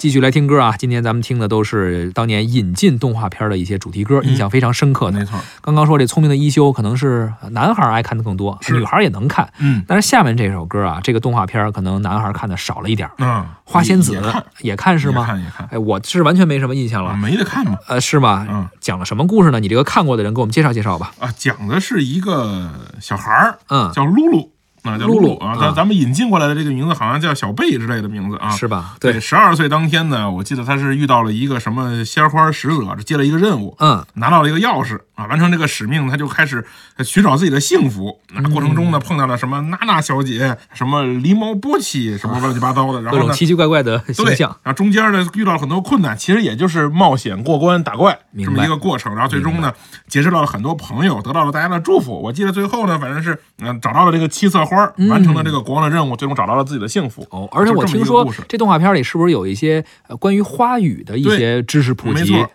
继续来听歌啊！今天咱们听的都是当年引进动画片的一些主题歌，印象非常深刻的。没错，刚刚说这聪明的一休可能是男孩爱看的更多，女孩也能看。嗯但是下面这首歌啊，这个动画片可能男孩看的少了一点。嗯，花仙子也看是吗？看也看，哎，我是完全没什么印象了。没得看嘛。呃，是吗？嗯讲了什么故事呢？你这个看过的人给我们介绍介绍吧。啊，讲的是一个小孩儿，嗯，叫露露啊，叫露露啊，露啊咱咱们引进过来的这个名字好像叫小贝之类的名字啊。是吧？对，，十二岁当天呢，我记得他是遇到了一个什么鲜花使者，接了一个任务，嗯，拿到了一个钥匙啊，完成这个使命，他就开始寻找自己的幸福。那过程中呢，碰到了什么娜娜小姐，什么狸猫波奇，什么乱七八糟的，然后奇奇怪怪的形对，象。然后中间呢遇到了很多困难，其实也就是冒险过关打怪这么一个过程，然后最终呢结识到了很多朋友，得到了大家的祝福。我记得最后呢，反正是嗯、找到了这个七色花，完成了这个国王的任务，最终找到了自己的幸福。哦，而且我听说这动画片里是不是有一些呃关于花语的一些知识普及？没错，对。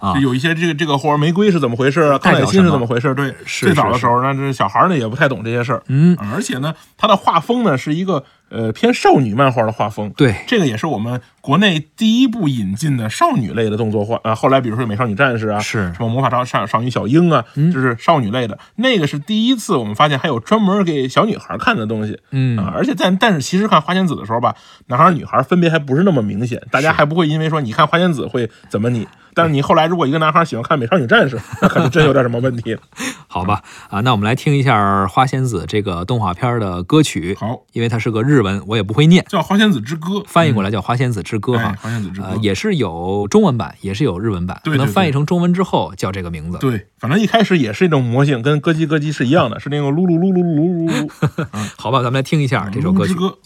啊就有一些这个这个花玫瑰是怎么回事啊？康乃馨是怎么回事？对，是最早的时候呢，这小孩呢也不太懂这些事儿，嗯，啊而且呢，它的画风呢是一个呃偏少女漫画的画风，对，这个也是我们国内第一部引进的少女类的动作画啊。后来比如说《美少女战士》啊，是什么魔法少少少女小樱啊，嗯就是少女类的。那个是第一次我们发现还有专门给小女孩看的东西嗯啊。而且但但是其实看花仙子的时候吧，男孩女孩分别还不是那么明显，大家还不会因为说你看花仙子会怎么你。但是你后来如果一个男孩喜欢看《美少女战士》，那可能真有点什么问题。好吧，啊，那我们来听一下《花仙子》这个动画片的歌曲，好，因为它是个日文，我也不会念，叫《花仙子之歌》，翻译过来叫《花仙子之歌》哎哈。花仙子之歌呃，也是有中文版，也是有日文版，可能翻译成中文之后叫这个名字。对，反正一开始也是一种魔性，跟咯叽咯叽是一样的，是那种噜噜噜噜噜噜噜。好吧，咱们来听一下这首歌曲之。歌。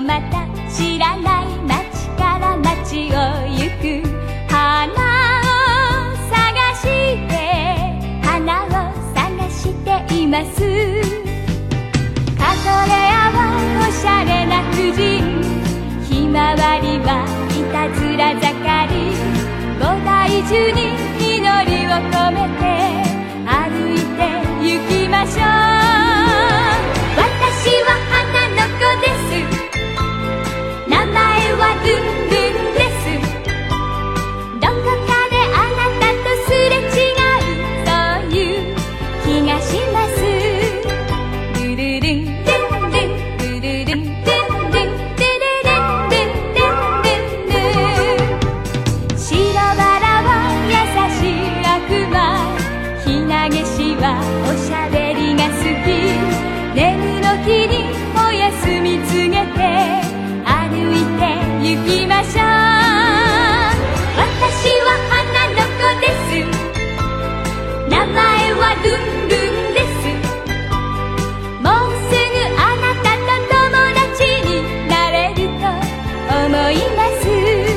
また知らない街から街を行く。花を探して花を探しています。カトレアはおしゃれな婦人ひまわりはいたずら盛り。菩提樹に祈りを込めて歩いて行きましょう。ひなげおしゃべりが好き。寝るの日におやすみつげてあるいてゆきましょう。わたしははなのこです。なまえはルンルンです。もうすぐあなたともだちになれると思います。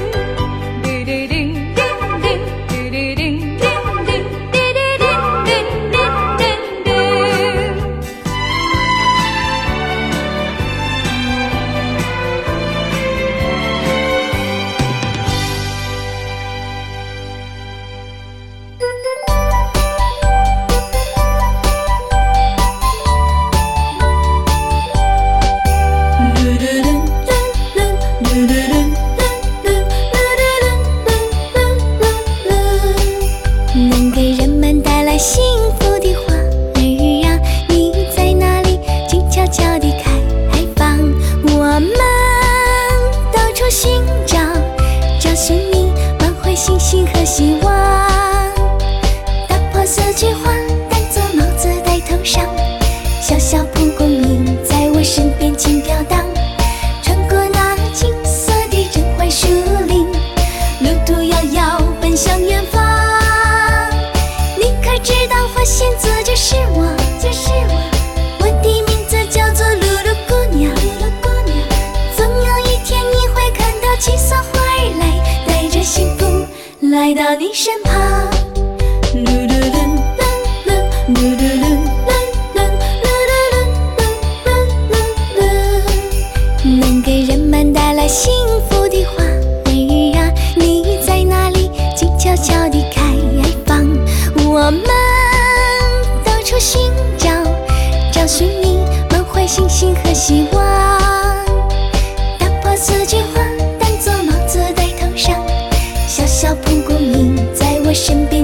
来到你身旁。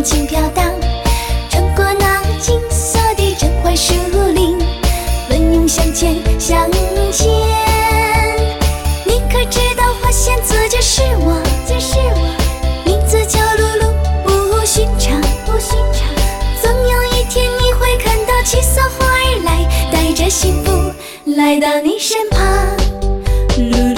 轻飘荡，穿过那金色的真槐树林，奋勇向前，向前。你可知道花仙子就是我，就是我，名字叫露露，不寻常，不寻常。总有一天你会看到七色花儿来，带着幸福来到你身旁。噜